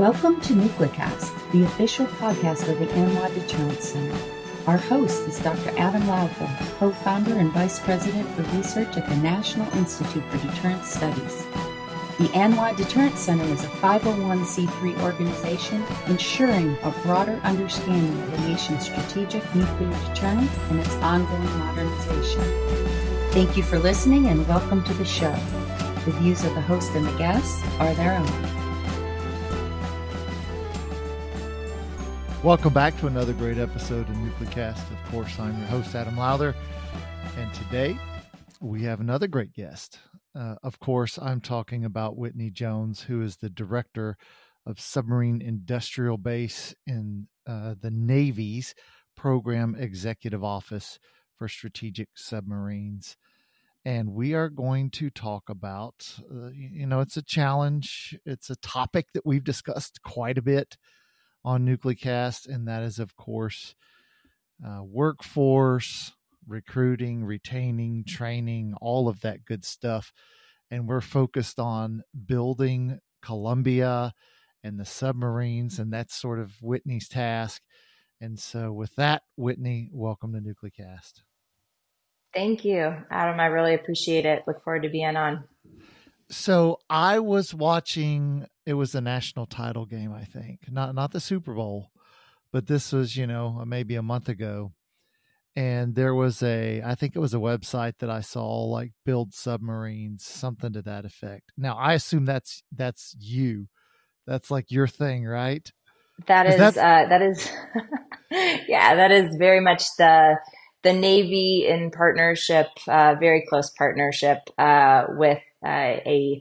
Welcome to Nuclecast, the official podcast of the ANWA Deterrence Center. Our host is Dr. Adam Lowther, co founder and vice president for research at the National Institute for Deterrence Studies. The ANWA Deterrence Center is a 501c3 organization ensuring a broader understanding of the nation's strategic nuclear deterrence and its ongoing modernization. Thank you for listening and welcome to the show. The views of the host and the guests are their own. Welcome back to another great episode of Nuclecast. Of course, I'm your host, Adam Lowther, and today we have another great guest. Uh, of course, I'm talking about Whitney Jones, who is the director of Submarine Industrial Base in uh, the Navy's Program Executive Office for Strategic Submarines. And we are going to talk about, uh, you know, it's a challenge. It's a topic that we've discussed quite a bit on Nuclecast, and that is, of course, uh, workforce, recruiting, retaining, training, all of that good stuff. And we're focused on building Columbia and the submarines, and that's sort of Whitney's task. And so, with that, Whitney, welcome to Nuclecast. Thank you, Adam. I really appreciate it. Look forward to being on. So I was watching. It was a national title game, I think, not not the Super Bowl, but this was you know maybe a month ago, and there was a I think it was a website that I saw like build submarines, something to that effect. Now I assume that's that's you, that's like your thing, right? That is uh, that is yeah, that is very much the the Navy in partnership, uh, very close partnership uh, with uh, a,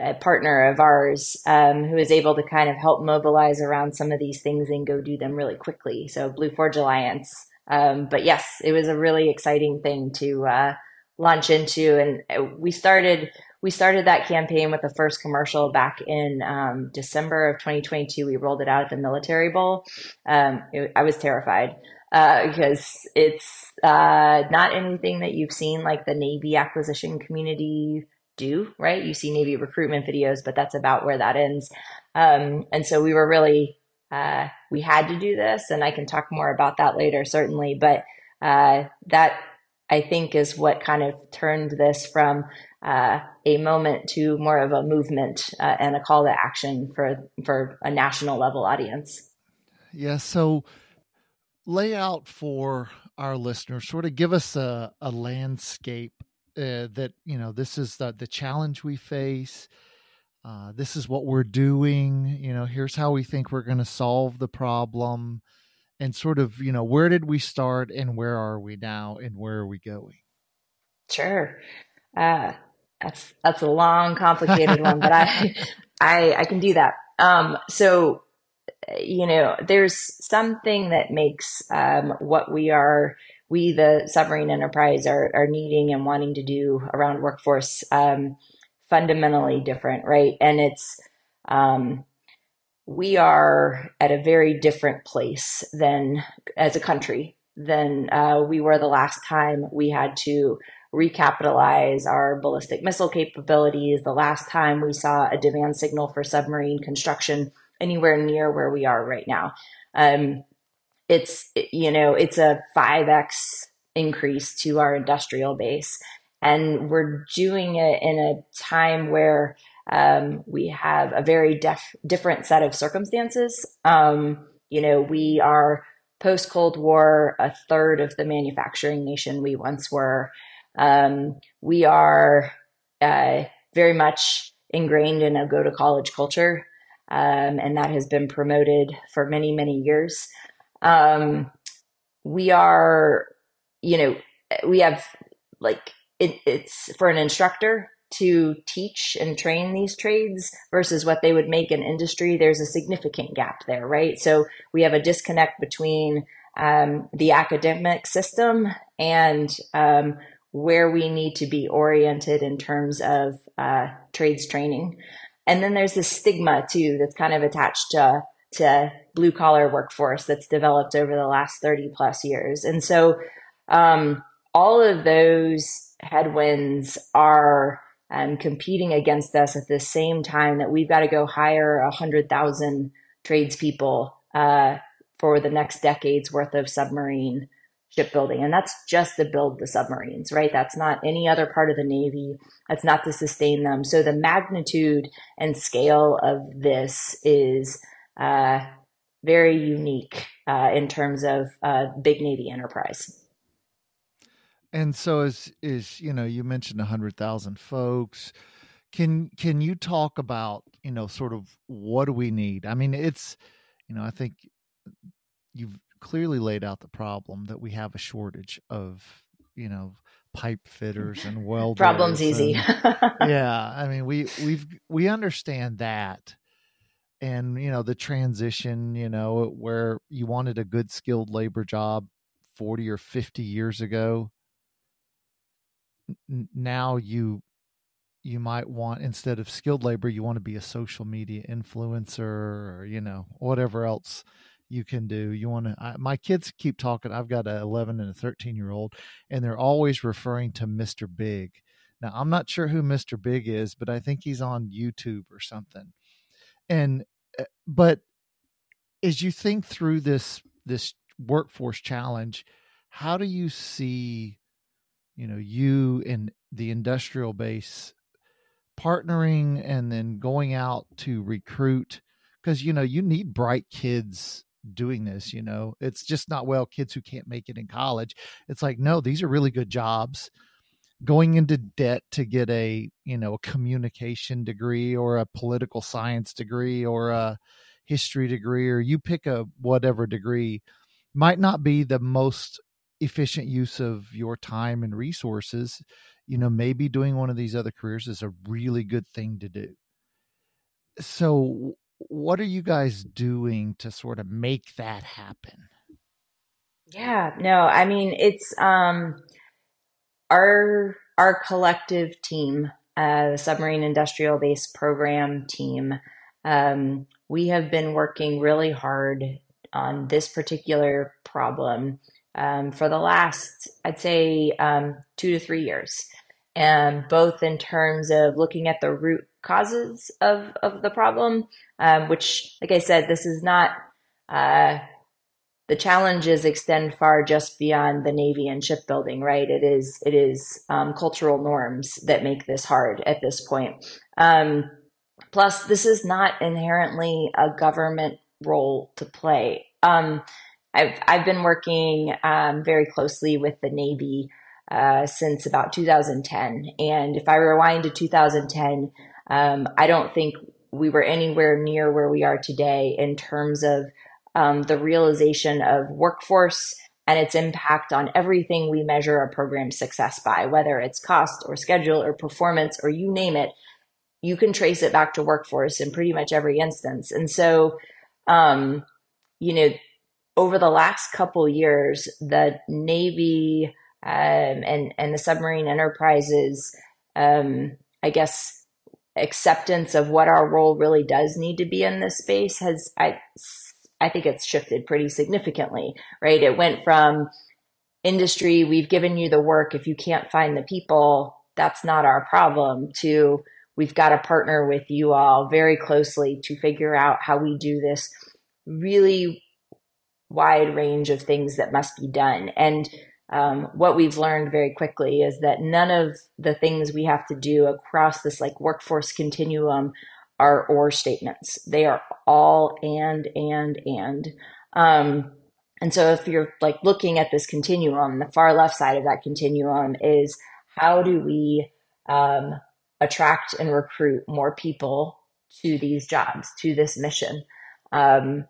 a, partner of ours um, who is able to kind of help mobilize around some of these things and go do them really quickly. So Blue Forge Alliance. Um, but yes, it was a really exciting thing to uh, launch into, and uh, we started we started that campaign with the first commercial back in um, December of 2022. We rolled it out at the Military Bowl. Um, it, I was terrified uh, because it's uh, not anything that you've seen like the Navy acquisition community do, right? You see Navy recruitment videos, but that's about where that ends. Um, and so we were really, uh, we had to do this, and I can talk more about that later, certainly. But uh, that I think is what kind of turned this from uh, a moment to more of a movement uh, and a call to action for for a national level audience. Yeah. So lay out for our listeners, sort of give us a, a landscape uh, that you know this is the the challenge we face. Uh, this is what we're doing. You know, here's how we think we're going to solve the problem, and sort of you know where did we start and where are we now and where are we going? Sure, uh, that's that's a long, complicated one, but I I I can do that. Um, so you know, there's something that makes um, what we are we, the submarine enterprise, are, are needing and wanting to do around workforce um, fundamentally different, right? And it's, um, we are at a very different place than as a country than uh, we were the last time we had to recapitalize our ballistic missile capabilities, the last time we saw a demand signal for submarine construction anywhere near where we are right now. Um, it's you know it's a 5x increase to our industrial base. And we're doing it in a time where um, we have a very def- different set of circumstances. Um, you know we are post cold war a third of the manufacturing nation we once were. Um, we are uh, very much ingrained in a go to college culture um, and that has been promoted for many many years um, we are, you know, we have like it, it's for an instructor to teach and train these trades versus what they would make in industry. There's a significant gap there, right? So we have a disconnect between um, the academic system and um, where we need to be oriented in terms of uh, trades training. And then there's this stigma too that's kind of attached to to blue collar workforce that's developed over the last 30 plus years. And so um, all of those headwinds are um, competing against us at the same time that we've got to go hire a hundred thousand tradespeople uh, for the next decade's worth of submarine shipbuilding. And that's just to build the submarines, right? That's not any other part of the Navy. That's not to sustain them. So the magnitude and scale of this is uh, very unique uh, in terms of uh, big Navy enterprise. And so, is is you know, you mentioned a hundred thousand folks. Can can you talk about you know sort of what do we need? I mean, it's you know, I think you've clearly laid out the problem that we have a shortage of you know pipe fitters and welders. Problems easy. yeah, I mean we we've we understand that, and you know the transition. You know where you wanted a good skilled labor job forty or fifty years ago. Now you you might want instead of skilled labor you want to be a social media influencer or you know whatever else you can do. You want to, my kids keep talking. I've got a 11 and a 13 year old, and they're always referring to Mr. Big. Now, I'm not sure who Mr. Big is, but I think he's on YouTube or something. And, eh, but as you think through this, this workforce challenge, how do you see, you know, you and the industrial base partnering and then going out to recruit? Because, you know, you need bright kids doing this you know? It's just not well kids who can't make it in college. It's like no these are really good jobs going into debt to get a you know a communication degree or a political science degree or a history degree or you pick a whatever degree might not be the most efficient use of your time and resources you know maybe doing one of these other careers is a really good thing to do so what are you guys doing to sort of make that happen? Yeah, no, I mean it's um our our collective team, uh, the submarine industrial base program team. Um, we have been working really hard on this particular problem um, for the last, I'd say, um, two to three years, and both in terms of looking at the root causes of of the problem, um, which, like I said, this is not, uh, the challenges extend far just beyond the Navy and shipbuilding, right? It is, it is um, cultural norms that make this hard at this point. Um, plus, this is not inherently a government role to play. Um, I've, I've been working um, very closely with the Navy uh, since about 2010. And if I rewind to 2010, um, I don't think we were anywhere near where we are today in terms of um, the realization of workforce and its impact on everything we measure a program's success by, whether it's cost or schedule or performance or you name it, you can trace it back to workforce in pretty much every instance. And so, um, you know, over the last couple years, the Navy um, and and the submarine enterprises, um, I guess, acceptance of what our role really does need to be in this space has I I think it's shifted pretty significantly, right? It went from industry, we've given you the work. If you can't find the people, that's not our problem, to we've got to partner with you all very closely to figure out how we do this really wide range of things that must be done. And um, what we've learned very quickly is that none of the things we have to do across this like workforce continuum are or statements. They are all and and and. Um, and so if you're like looking at this continuum, the far left side of that continuum is how do we um, attract and recruit more people to these jobs, to this mission? Um,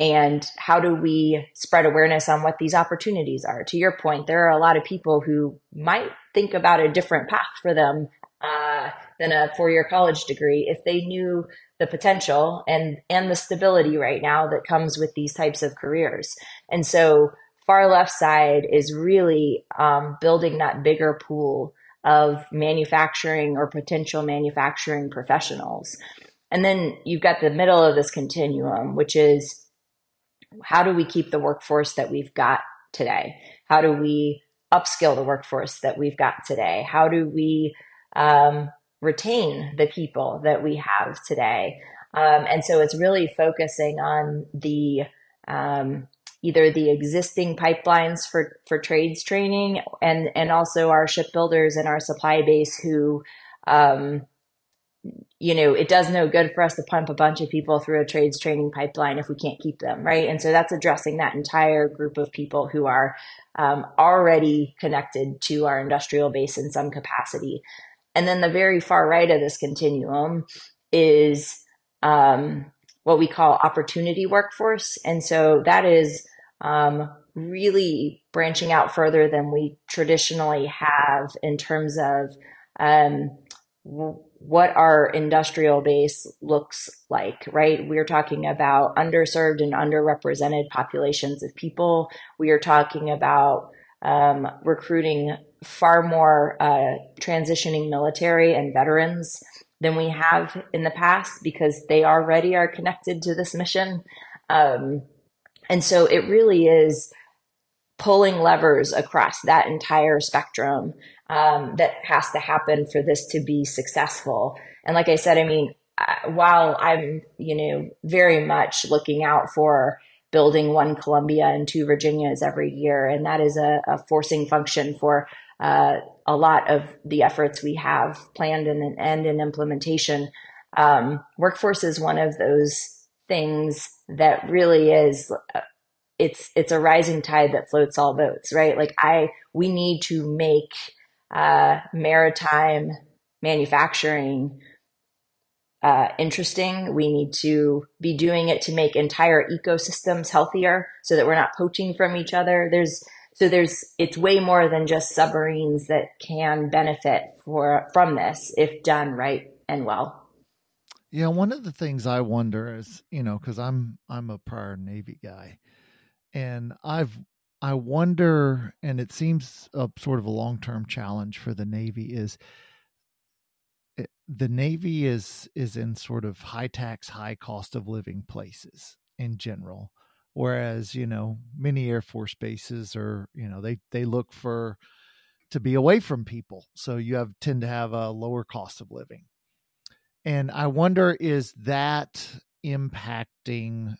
and how do we spread awareness on what these opportunities are to your point there are a lot of people who might think about a different path for them uh, than a four-year college degree if they knew the potential and and the stability right now that comes with these types of careers and so far left side is really um, building that bigger pool of manufacturing or potential manufacturing professionals and then you've got the middle of this continuum which is how do we keep the workforce that we've got today? How do we upskill the workforce that we've got today? How do we um, retain the people that we have today. Um, and so it's really focusing on the um, either the existing pipelines for for trades training and and also our shipbuilders and our supply base who um, you know it does no good for us to pump a bunch of people through a trades training pipeline if we can't keep them right and so that's addressing that entire group of people who are um, already connected to our industrial base in some capacity and then the very far right of this continuum is um, what we call opportunity workforce. And so that is um, really branching out further than we traditionally have in terms of um, what our industrial base looks like, right? We're talking about underserved and underrepresented populations of people. We are talking about um, recruiting far more uh, transitioning military and veterans than we have in the past because they already are connected to this mission. Um, and so it really is pulling levers across that entire spectrum um, that has to happen for this to be successful. And like I said, I mean, while I'm, you know, very much looking out for building one Columbia and two Virginias every year, and that is a, a forcing function for uh, a lot of the efforts we have planned and, and in implementation. Um, workforce is one of those things that really is uh, it's it's a rising tide that floats all boats right like i we need to make uh, maritime manufacturing uh, interesting. We need to be doing it to make entire ecosystems healthier so that we're not poaching from each other. There's so there's it's way more than just submarines that can benefit for from this if done right and well. Yeah, one of the things I wonder is, you know, cuz I'm I'm a prior Navy guy and I've I wonder and it seems a sort of a long-term challenge for the Navy is eh, the Navy is is in sort of high tax, high cost of living places in general whereas you know many air force bases are you know they they look for to be away from people so you have tend to have a lower cost of living. And i wonder is that impacting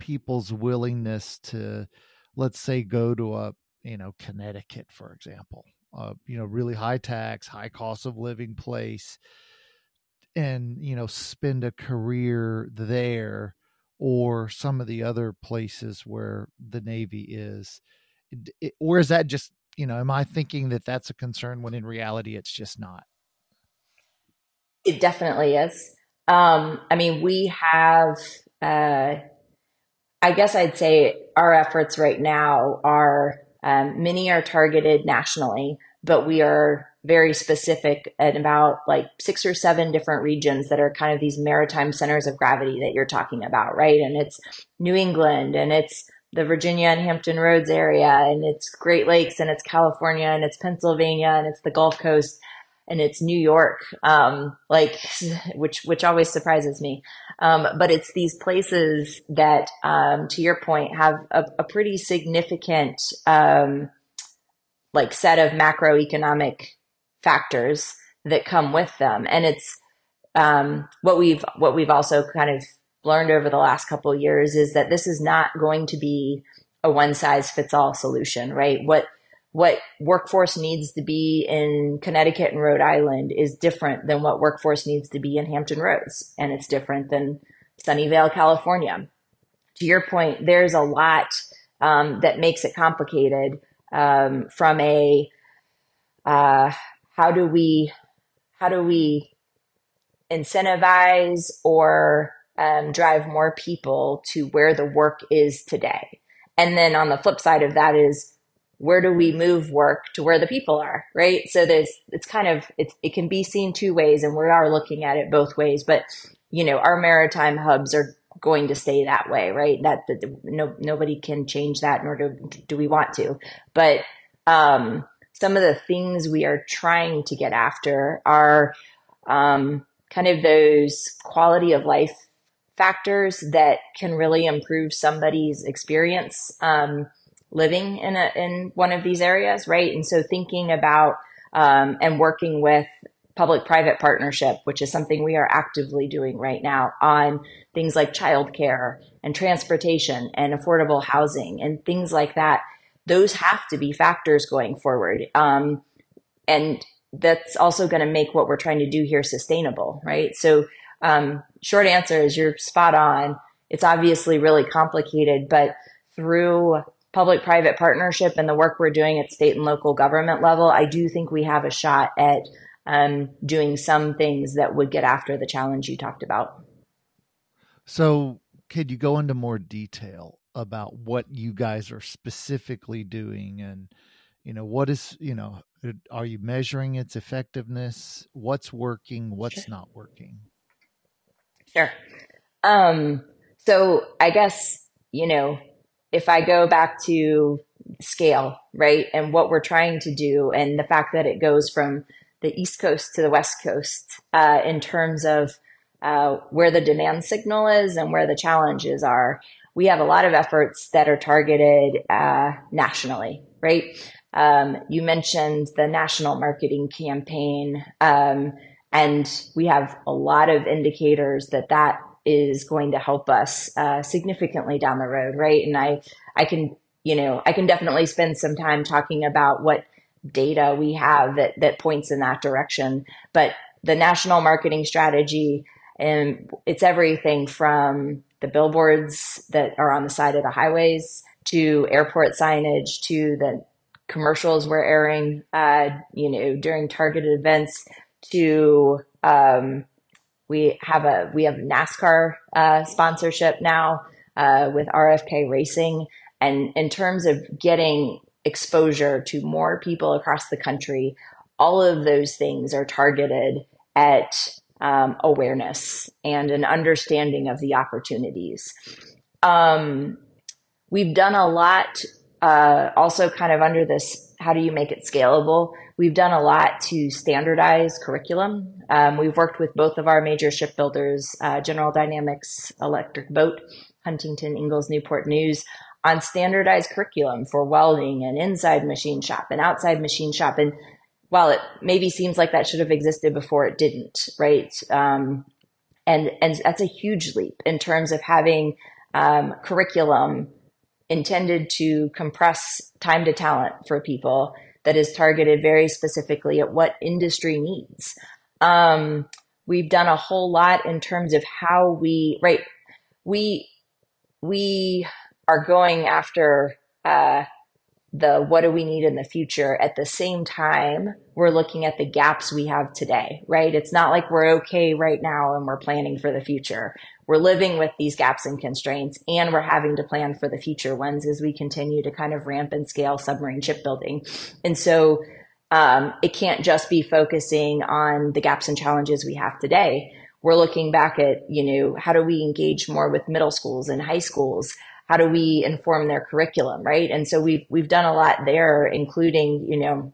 people's willingness to let's say go to a you know connecticut for example uh, you know really high tax high cost of living place and you know spend a career there or some of the other places where the Navy is? or is that just, you know, am I thinking that that's a concern when in reality it's just not? It definitely is. Um, I mean, we have, uh, I guess I'd say our efforts right now are um, many are targeted nationally, but we are very specific and about like six or seven different regions that are kind of these maritime centers of gravity that you're talking about, right? And it's New England and it's the Virginia and Hampton Roads area and it's Great Lakes and it's California and it's Pennsylvania and it's the Gulf Coast and it's New York, um, like which which always surprises me. Um, but it's these places that, um, to your point, have a, a pretty significant um, like set of macroeconomic factors that come with them. And it's um, what we've what we've also kind of learned over the last couple of years is that this is not going to be a one size fits all solution, right? What what workforce needs to be in Connecticut and Rhode Island is different than what workforce needs to be in Hampton Roads, and it's different than Sunnyvale, California. To your point, there's a lot um, that makes it complicated um, from a uh, how do we how do we incentivize or um, drive more people to where the work is today? And then on the flip side of that is where do we move work to where the people are right? So there's it's kind of it's, it can be seen two ways and we are looking at it both ways but you know our maritime hubs are going to stay that way right? That, that no nobody can change that nor do, do we want to. But um some of the things we are trying to get after are um, kind of those quality of life factors that can really improve somebody's experience um, living in a in one of these areas, right? And so thinking about um, and working with public private partnership, which is something we are actively doing right now on things like childcare and transportation and affordable housing and things like that. Those have to be factors going forward. Um, and that's also going to make what we're trying to do here sustainable, right? So, um, short answer is you're spot on. It's obviously really complicated, but through public private partnership and the work we're doing at state and local government level, I do think we have a shot at um, doing some things that would get after the challenge you talked about. So, could you go into more detail about what you guys are specifically doing and you know what is you know are you measuring its effectiveness what's working what's sure. not working sure um so i guess you know if i go back to scale right and what we're trying to do and the fact that it goes from the East Coast to the West Coast uh, in terms of uh, where the demand signal is and where the challenges are. We have a lot of efforts that are targeted uh, nationally, right? Um, you mentioned the national marketing campaign, um, and we have a lot of indicators that that is going to help us uh, significantly down the road, right? And I, I can, you know, I can definitely spend some time talking about what data we have that that points in that direction. But the national marketing strategy and it's everything from the billboards that are on the side of the highways to airport signage to the commercials we're airing, uh, you know, during targeted events to um, we have a we have NASCAR uh, sponsorship now uh, with RFK Racing, and in terms of getting exposure to more people across the country. All of those things are targeted at um, awareness and an understanding of the opportunities. Um, we've done a lot, uh, also kind of under this how do you make it scalable? We've done a lot to standardize curriculum. Um, we've worked with both of our major shipbuilders, uh, General Dynamics Electric Boat, Huntington Ingalls Newport News, on standardized curriculum for welding and inside machine shop and outside machine shop. And while it maybe seems like that should have existed before, it didn't, right? Um, and and that's a huge leap in terms of having um, curriculum intended to compress time to talent for people that is targeted very specifically at what industry needs. Um, we've done a whole lot in terms of how we right we we are going after uh, the what do we need in the future. At the same time we're looking at the gaps we have today right? It's not like we're okay right now and we're planning for the future. We're living with these gaps and constraints and we're having to plan for the future ones as we continue to kind of ramp and scale submarine shipbuilding. And so um, it can't just be focusing on the gaps and challenges we have today. We're looking back at you know how do we engage more with middle schools and high schools how do we inform their curriculum, right? And so we've we've done a lot there, including you know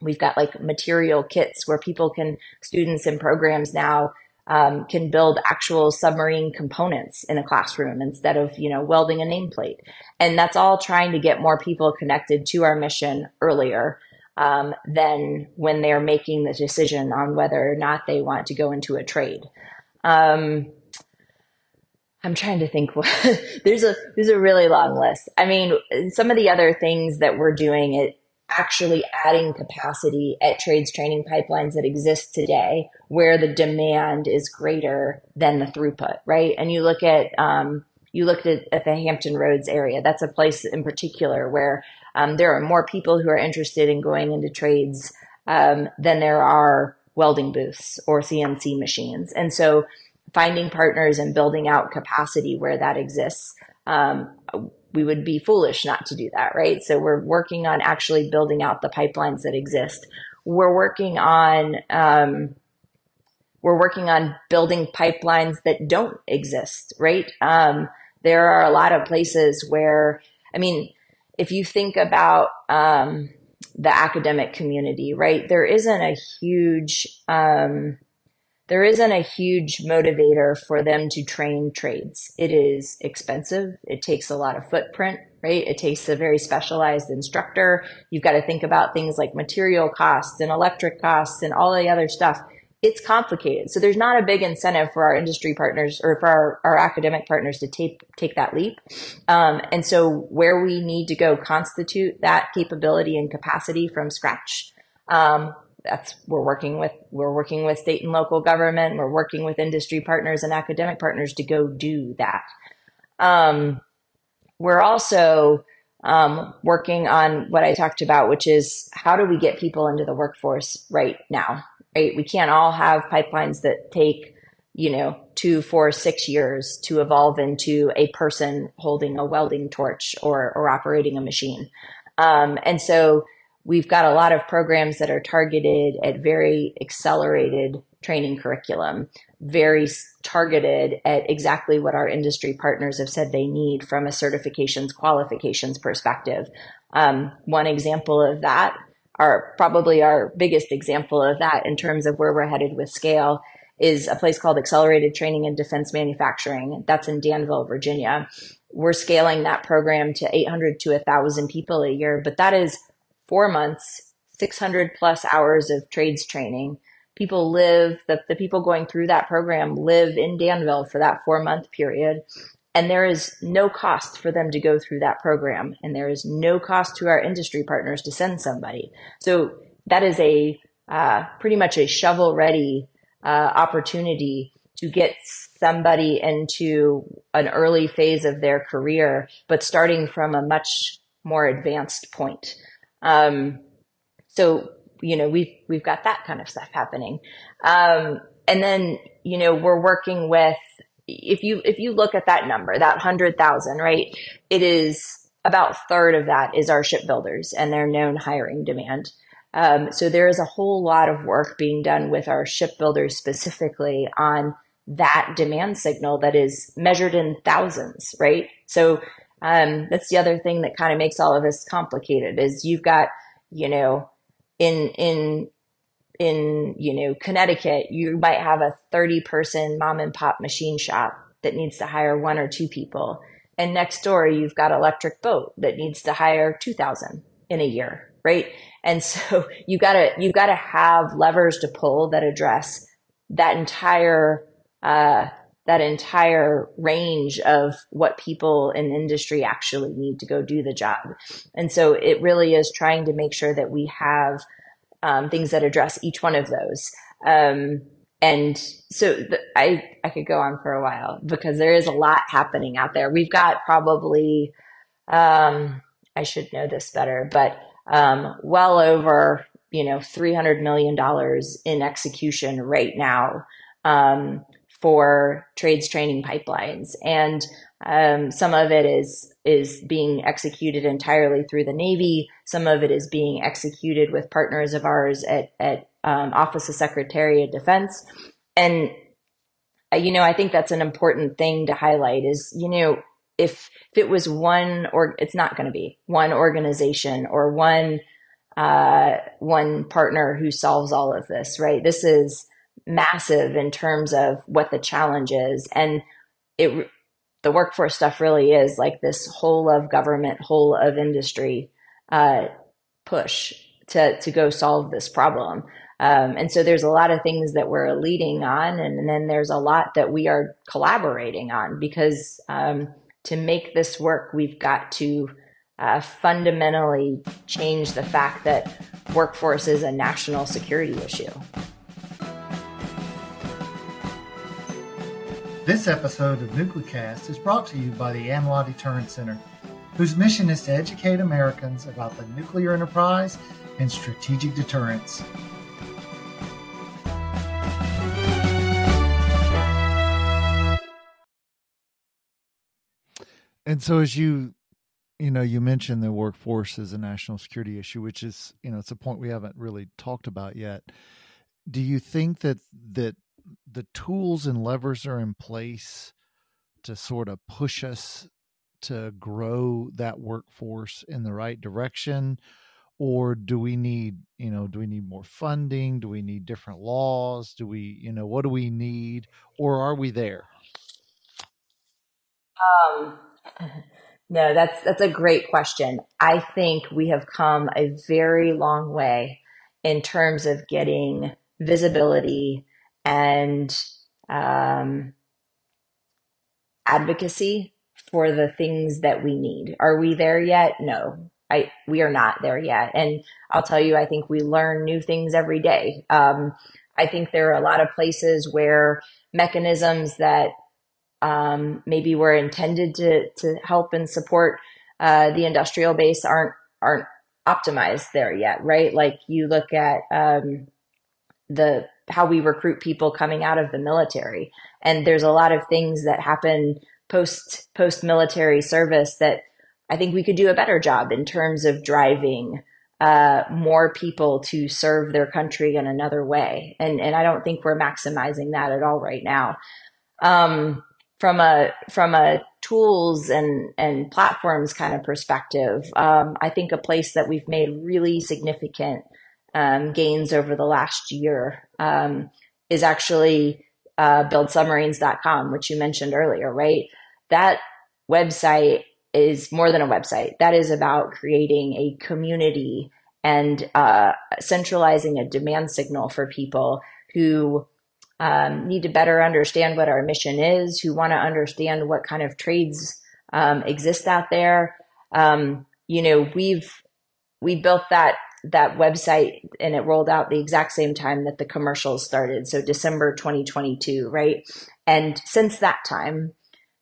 we've got like material kits where people can students and programs now um, can build actual submarine components in a classroom instead of you know welding a nameplate and that's all trying to get more people connected to our mission earlier um, than when they're making the decision on whether or not they want to go into a trade um, I'm trying to think. there's a there's a really long list. I mean, some of the other things that we're doing it actually adding capacity at trades training pipelines that exist today, where the demand is greater than the throughput, right? And you look at um, you looked at, at, the Hampton Roads area. That's a place in particular where um, there are more people who are interested in going into trades um, than there are welding booths or CNC machines, and so finding partners and building out capacity where that exists. Um, we would be foolish not to do that, right? So we're working on actually building out the pipelines that exist. We're working on um, we're working on building pipelines that don't exist, right? Um, there are a lot of places where, I mean, if you think about um, the academic community, right, there isn't a huge um, there isn't a huge motivator for them to train trades. It is expensive. It takes a lot of footprint, right? It takes a very specialized instructor. You've got to think about things like material costs and electric costs and all the other stuff. it's complicated. So there's not a big incentive for our industry partners or for our, our academic partners to take take that leap. Um, and so where we need to go constitute that capability and capacity from scratch. Um, that's we're working with we're working with state and local government. We're working with industry partners and academic partners to go do that. Um, we're also um, working on what I talked about, which is how do we get people into the workforce right now? Right, we can't all have pipelines that take you know two, four, six years to evolve into a person holding a welding torch or or operating a machine. Um, and so we've got a lot of programs that are targeted at very accelerated training curriculum, very targeted at exactly what our industry partners have said they need from a certifications qualifications perspective. Um, one example of that, our probably our biggest example of that in terms of where we're headed with scale is a place called Accelerated Training in Defense Manufacturing. That's in Danville, Virginia. We're scaling that program to 800 to 1,000 people a year, but that is four months, 600 plus hours of trades training. People live, the, the people going through that program live in Danville for that four month period. And there is no cost for them to go through that program. And there is no cost to our industry partners to send somebody. So that is a uh, pretty much a shovel ready uh, opportunity to get somebody into an early phase of their career, but starting from a much more advanced point. Um, so you know we've we've got that kind of stuff happening, um, and then you know we're working with if you if you look at that number that hundred thousand right, it is about third of that is our shipbuilders and their known hiring demand. Um, so there is a whole lot of work being done with our shipbuilders specifically on that demand signal that is measured in thousands, right? So um, that's the other thing that kind of makes all of this complicated is you've got, you know, in in in you know Connecticut, you might have a 30 person mom and pop machine shop that needs to hire one or two people. And next door, you've got electric boat that needs to hire 2000 in a year, right? And so you've gotta, you've gotta have levers to pull that address that entire, uh, that entire range of what people in industry actually need to go do the job. And so it really is trying to make sure that we have um, things that address each one of those. Um, and so I, I could go on for a while because there is a lot happening out there. We've got probably, um, I should know this better, but um, well over, you know, $300 million in execution right now um, for trades training pipelines. And um, some of it is is being executed entirely through the Navy. Some of it is being executed with partners of ours at at um, Office of Secretary of Defense. And uh, you know, I think that's an important thing to highlight. Is you know, if if it was one or it's not going to be one organization or one uh, one partner who solves all of this, right? This is massive in terms of what the challenge is. And it, the workforce stuff really is like this whole of government, whole of industry uh, push to, to go solve this problem. Um, and so there's a lot of things that we're leading on, and, and, then there's a lot that we are collaborating on because um, to make this work, we've got to uh, fundamentally change the fact that workforce is a national security issue. This episode of Nuclecast is brought to you by the ANWA Deterrence Center, whose mission is to educate Americans about the nuclear enterprise and strategic deterrence. And so, as you, you know, you mentioned the workforce as a national security issue, which is, you know, it's a point we haven't really talked about yet. Do you think that that the tools and levers are in place to sort of push us to grow that workforce in the right direction? Or do we need you know do we need more funding? Do we need different laws? Do we you know what do we need? Or are we there? Um no that's that's a great question. I think we have come a very long way in terms of getting visibility and um, advocacy for the things that we need. Are we there yet? No, I we are not there yet. And I'll tell you, I think we learn new things every day. Um, I think there are a lot of places where mechanisms that um, maybe were intended to to help and support uh, the industrial base aren't aren't optimized there yet, right? Like you look at um, the how we recruit people coming out of the military, and there's a lot of things that happen post post military service that I think we could do a better job in terms of driving uh, more people to serve their country in another way, and and I don't think we're maximizing that at all right now. Um, from a from a tools and and platforms kind of perspective, um, I think a place that we've made really significant um, gains over the last year um, is actually uh, buildsubmarines.com, which you mentioned earlier, right? That website is more than a website. That is about creating a community and uh, centralizing a demand signal for people who um, need to better understand what our mission is, who want to understand what kind of trades um, exist out there. Um, you know, we've we built that that website and it rolled out the exact same time that the commercials started, so December 2022, right? And since that time,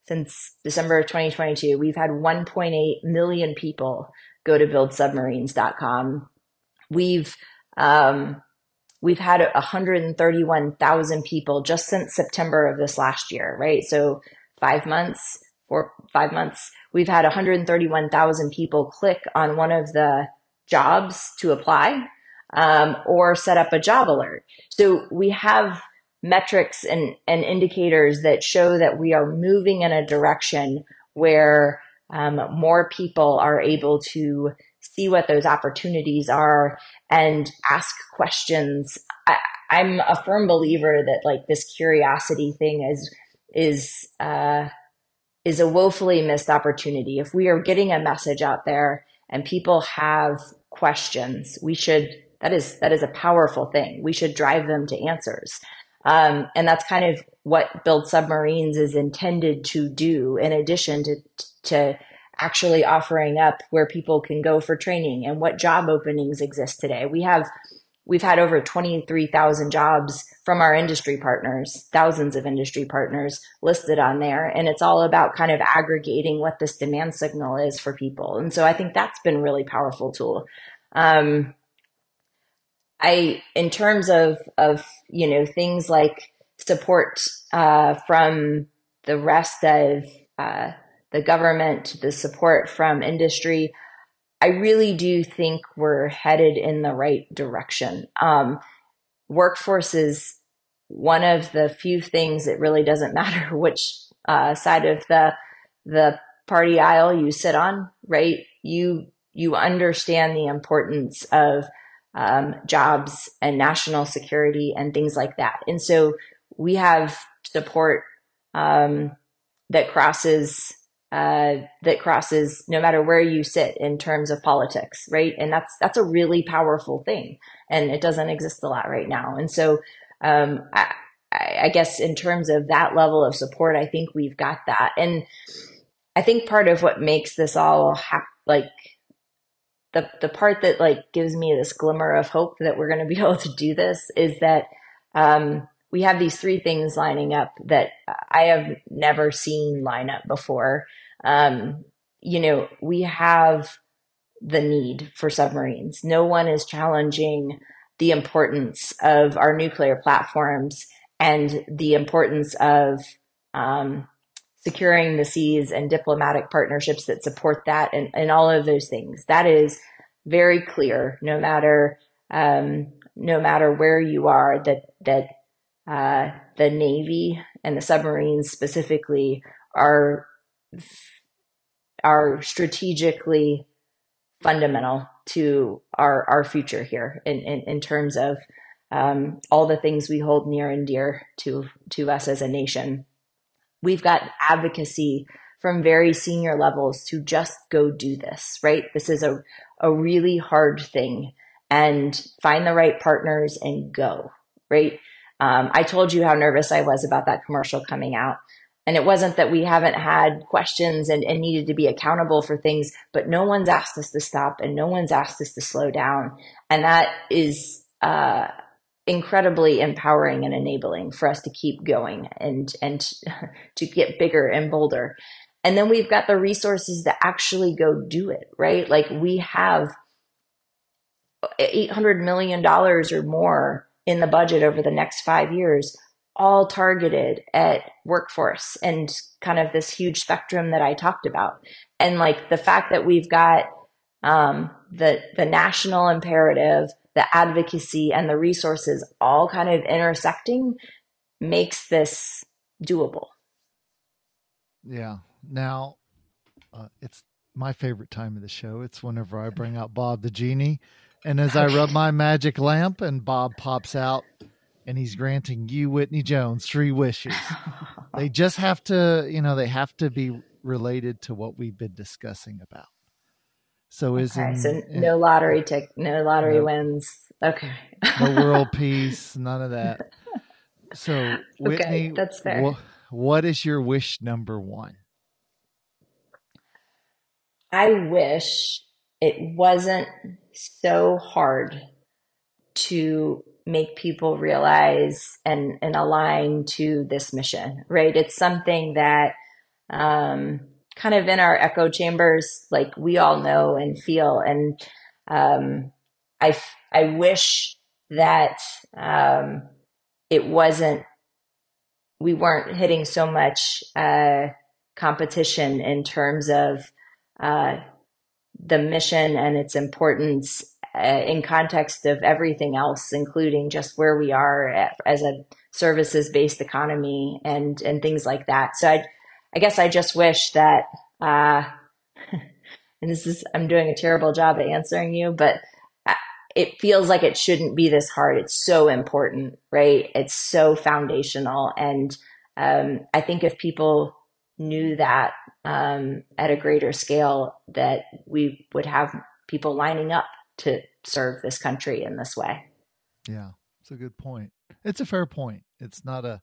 since December of 2022, we've had 1.8 million people go to buildsubmarines.com. We've um, we've had 131,000 people just since September of this last year, right? So five months, four, five months, we've had 131,000 people click on one of the jobs to apply um, or set up a job alert. So we have metrics and, and indicators that show that we are moving in a direction where um, more people are able to see what those opportunities are and ask questions. I, I'm a firm believer that like this curiosity thing is is uh, is a woefully missed opportunity. If we are getting a message out there and people have questions, we should that is that is a powerful thing. We should drive them to answers. Um, and that's kind of what Build Submarines is intended to do, in addition to to actually offering up where people can go for training and what job openings exist today. We have we've had over 23,000 jobs from our industry partners, thousands of industry partners listed on there. And it's all about kind of aggregating what this demand signal is for people. And so I think that's been really powerful tool. Um, I, in terms of, of, you know, things like support, uh, from the rest of, uh, the government, the support from industry, I really do think we're headed in the right direction. Um, workforce is one of the few things that really doesn't matter which uh, side of the the party aisle you sit on, right? You you understand the importance of um, jobs and national security and things like that, and so we have support um, that crosses uh, that crosses no matter where you sit in terms of politics, right? And that's that's a really powerful thing, and it doesn't exist a lot right now. And so, um, I, I guess in terms of that level of support, I think we've got that. And I think part of what makes this all ha- like the the part that like gives me this glimmer of hope that we're going to be able to do this is that um, we have these three things lining up that I have never seen line up before um, you know, we have the need for submarines. No one is challenging the importance of our nuclear platforms and the importance of um, securing the seas and diplomatic partnerships that support that and, and all of those things. That is very clear, no matter um, no matter where you are, that that uh, the Navy and the submarines specifically are are strategically fundamental to our our future here in in, in terms of um, all the things we hold near and dear to to us as a nation. We've got advocacy from very senior levels to just go do this, right? This is a, a really hard thing and find the right partners and go, right? Um, I told you how nervous I was about that commercial coming out. And it wasn't that we haven't had questions and, and needed to be accountable for things, but no one's asked us to stop and no one's asked us to slow down. And that is uh, incredibly empowering and enabling for us to keep going and and to get bigger and bolder. And then we've got the resources to actually go do it, right? Like we have $800 million or more in the budget over the next five years, all targeted at workforce and kind of this huge spectrum that I talked about. And like the fact that we've got um, the the national imperative, the advocacy, and the resources all kind of intersecting makes this doable. Yeah. Now, uh, it's my favorite time of the show. It's whenever I bring out Bob the genie and as I rub my magic lamp, and Bob pops out, and he's granting you, Whitney Jones, three wishes. they just have to, you know, they have to be related to what we've been discussing about. So is okay, in, so no lottery tick, no lottery no, wins. Okay, no world peace, none of that. So Whitney, okay, that's fair. Wh- what is your wish number one? I wish it wasn't so hard to make people realize and, and align to this mission, right? It's something that um, kind of in our echo chambers, like we all know and feel. And um, I, I wish that um, it wasn't, we weren't hitting so much uh, competition in terms of uh, the mission and its importance uh, in context of everything else, including just where we are at, as a services based economy and and things like that. So I, I guess I just wish that, uh, and this is I'm doing a terrible job at answering you, but uh, it feels like it shouldn't be this hard. It's so important, right? It's so foundational, and um, I think if people knew that um, at a greater scale that we would have people lining up to serve this country in this way. Yeah, it's a good point. It's a fair point. It's not a.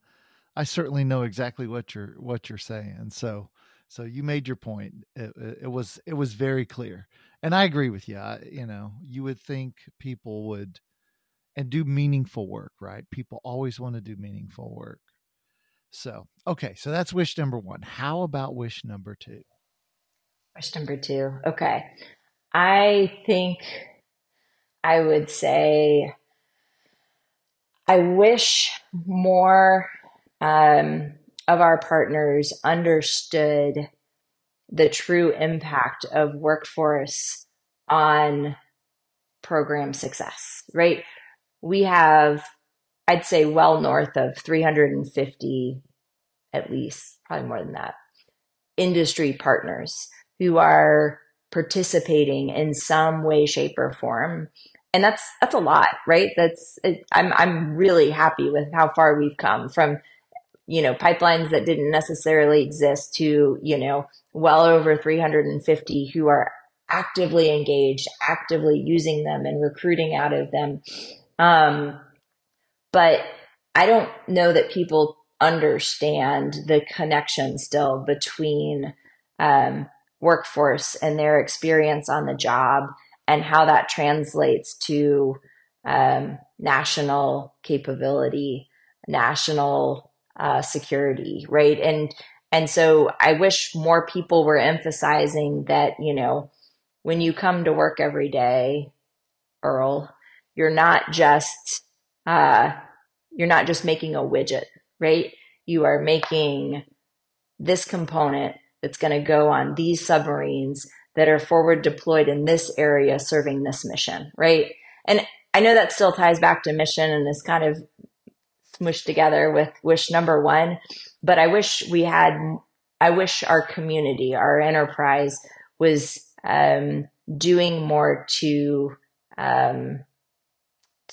I certainly know exactly what you're what you're saying. So so you made your point. It, it was it was very clear, and I agree with you. I, you know, you would think people would and do meaningful work, right? People always want to do meaningful work. So, okay, so that's wish number one. How about wish number two? Wish number two. Okay. I think I would say I wish more um, of our partners understood the true impact of workforce on program success, right? We have I'd say well north of 350, at least, probably more than that, industry partners who are participating in some way, shape, or form. And that's that's a lot, right? That's it, I'm I'm really happy with how far we've come from you know pipelines that didn't necessarily exist to you know well over 350 who are actively engaged, actively using them and recruiting out of them. Um, but I don't know that people understand the connection still between um, workforce and their experience on the job and how that translates to um, national capability, national uh, security, right? And and so I wish more people were emphasizing that you know when you come to work every day, Earl, you're not just uh, you're not just making a widget, right? You are making this component that's going to go on these submarines that are forward deployed in this area serving this mission, right? And I know that still ties back to mission and is kind of smushed together with wish number one, but I wish we had, I wish our community, our enterprise was um, doing more to um,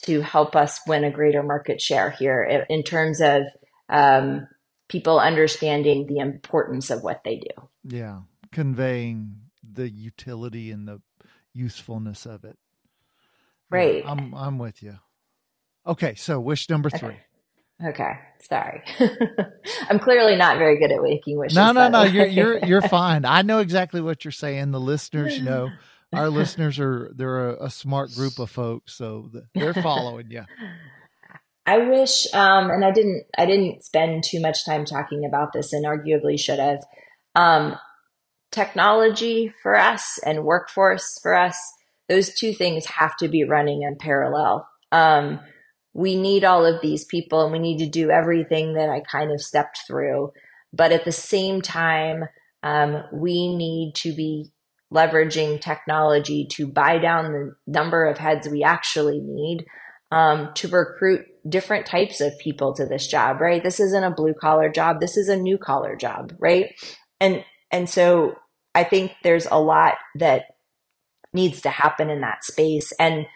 to help us win a greater market share here in terms of um, people understanding the importance of what they do. Yeah, conveying the utility and the usefulness of it. Right. Yeah, I'm I'm with you. Okay, so wish number three. Okay. Okay, sorry. I'm clearly not very good at waking wishes. No, no, no. You're you're you're fine. I know exactly what you're saying. The listeners know. Our listeners are they're a, a smart group of folks, so they're following you. I wish, um, and I didn't. I didn't spend too much time talking about this, and arguably should have. Um, technology for us and workforce for us, those two things have to be running in parallel. Um, we need all of these people and we need to do everything that I kind of stepped through. But at the same time, um, we need to be leveraging technology to buy down the number of heads we actually need um, to recruit different types of people to this job, right? This isn't a blue collar job. This is a new collar job, right? And, and so I think there's a lot that needs to happen in that space. And,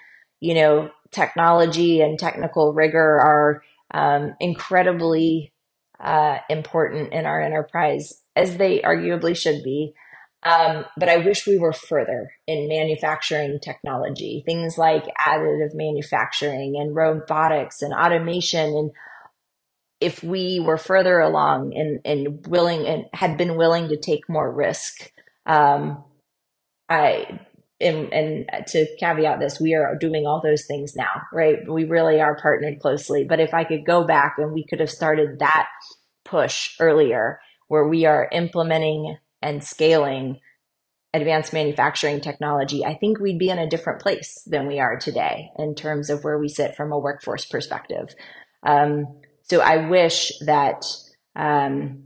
you know, technology and technical rigor are um, incredibly uh, important in our enterprise, as they arguably should be. Um, but I wish we were further in manufacturing technology, things like additive manufacturing and robotics and automation. And if we were further along and, and willing and had been willing to take more risk, um, I and, and to caveat this, we are doing all those things now, right? We really are partnered closely. But if I could go back and we could have started that push earlier, where we are implementing and scaling advanced manufacturing technology, I think we'd be in a different place than we are today in terms of where we sit from a workforce perspective. Um, so I wish that um,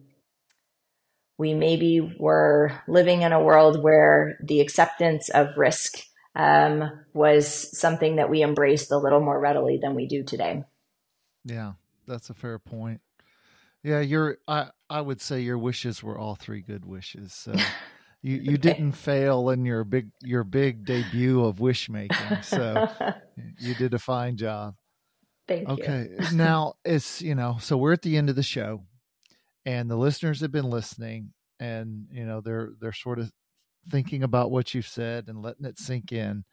we maybe were living in a world where the acceptance of risk um, was something that we embraced a little more readily than we do today. Yeah, that's a fair point. Yeah, your I I would say your wishes were all three good wishes. So you you didn't fail in your big your big debut of wish making. So you did a fine job. Thank okay. you. Okay. now it's you know, so we're at the end of the show and the listeners have been listening and you know they're they're sort of thinking about what you've said and letting it sink in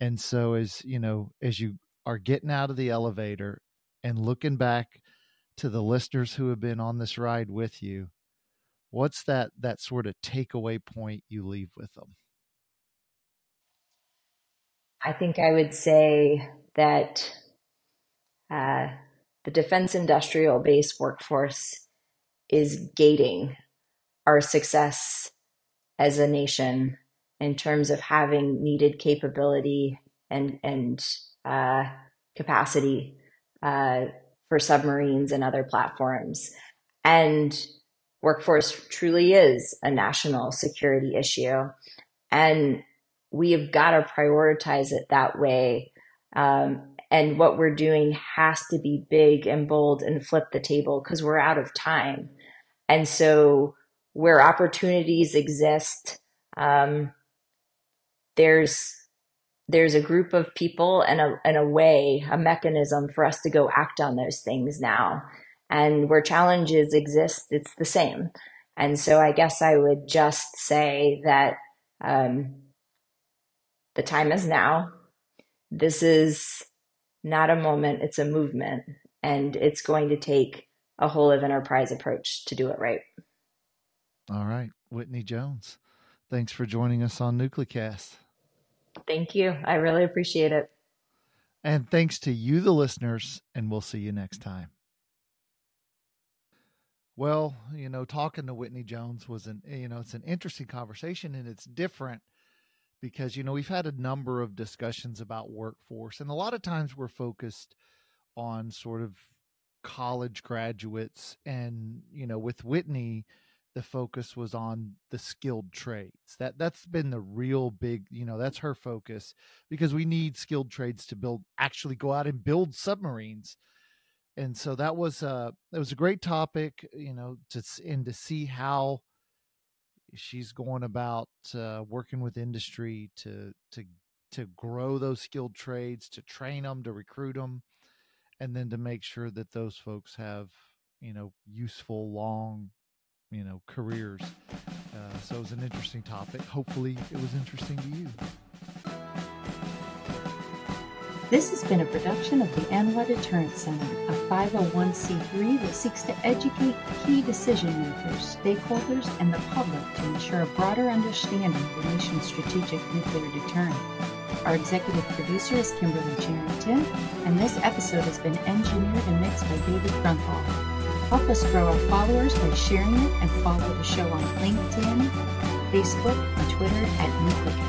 and so as you know as you are getting out of the elevator and looking back to the listeners who have been on this ride with you what's that that sort of takeaway point you leave with them i think i would say that uh, the defense industrial base workforce is gating our success as a nation in terms of having needed capability and and uh, capacity uh, for submarines and other platforms. And workforce truly is a national security issue, and we have got to prioritize it that way. Um, and what we're doing has to be big and bold and flip the table because we're out of time. And so, where opportunities exist, um, there's there's a group of people and a, and a way, a mechanism for us to go act on those things now. And where challenges exist, it's the same. And so I guess I would just say that um, the time is now. This is not a moment, it's a movement. And it's going to take a whole of enterprise approach to do it right. All right, Whitney Jones. Thanks for joining us on Nuclecast. Thank you. I really appreciate it. And thanks to you, the listeners, and we'll see you next time. Well, you know, talking to Whitney Jones was an, you know, it's an interesting conversation and it's different because, you know, we've had a number of discussions about workforce and a lot of times we're focused on sort of college graduates and you know with whitney the focus was on the skilled trades. That that's been the real big you know that's her focus because we need skilled trades to build actually go out and build submarines. And so that was a that was a great topic you know to and to see how she's going about uh, working with industry to to to grow those skilled trades to train them to recruit them and then to make sure that those folks have you know useful long you know careers. Uh, so it was an interesting topic. Hopefully it was interesting to you This has been a production of the ANWA Deterrence Center, a 501c3 that seeks to educate key decision makers, stakeholders, and the public to ensure a broader understanding of the nation's strategic nuclear deterrent. Our executive producer is Kimberly Charrington, and this episode has been engineered and mixed by David Grunthal. Help us grow our followers by sharing it and follow the show on LinkedIn, Facebook, and Twitter at NucleCast.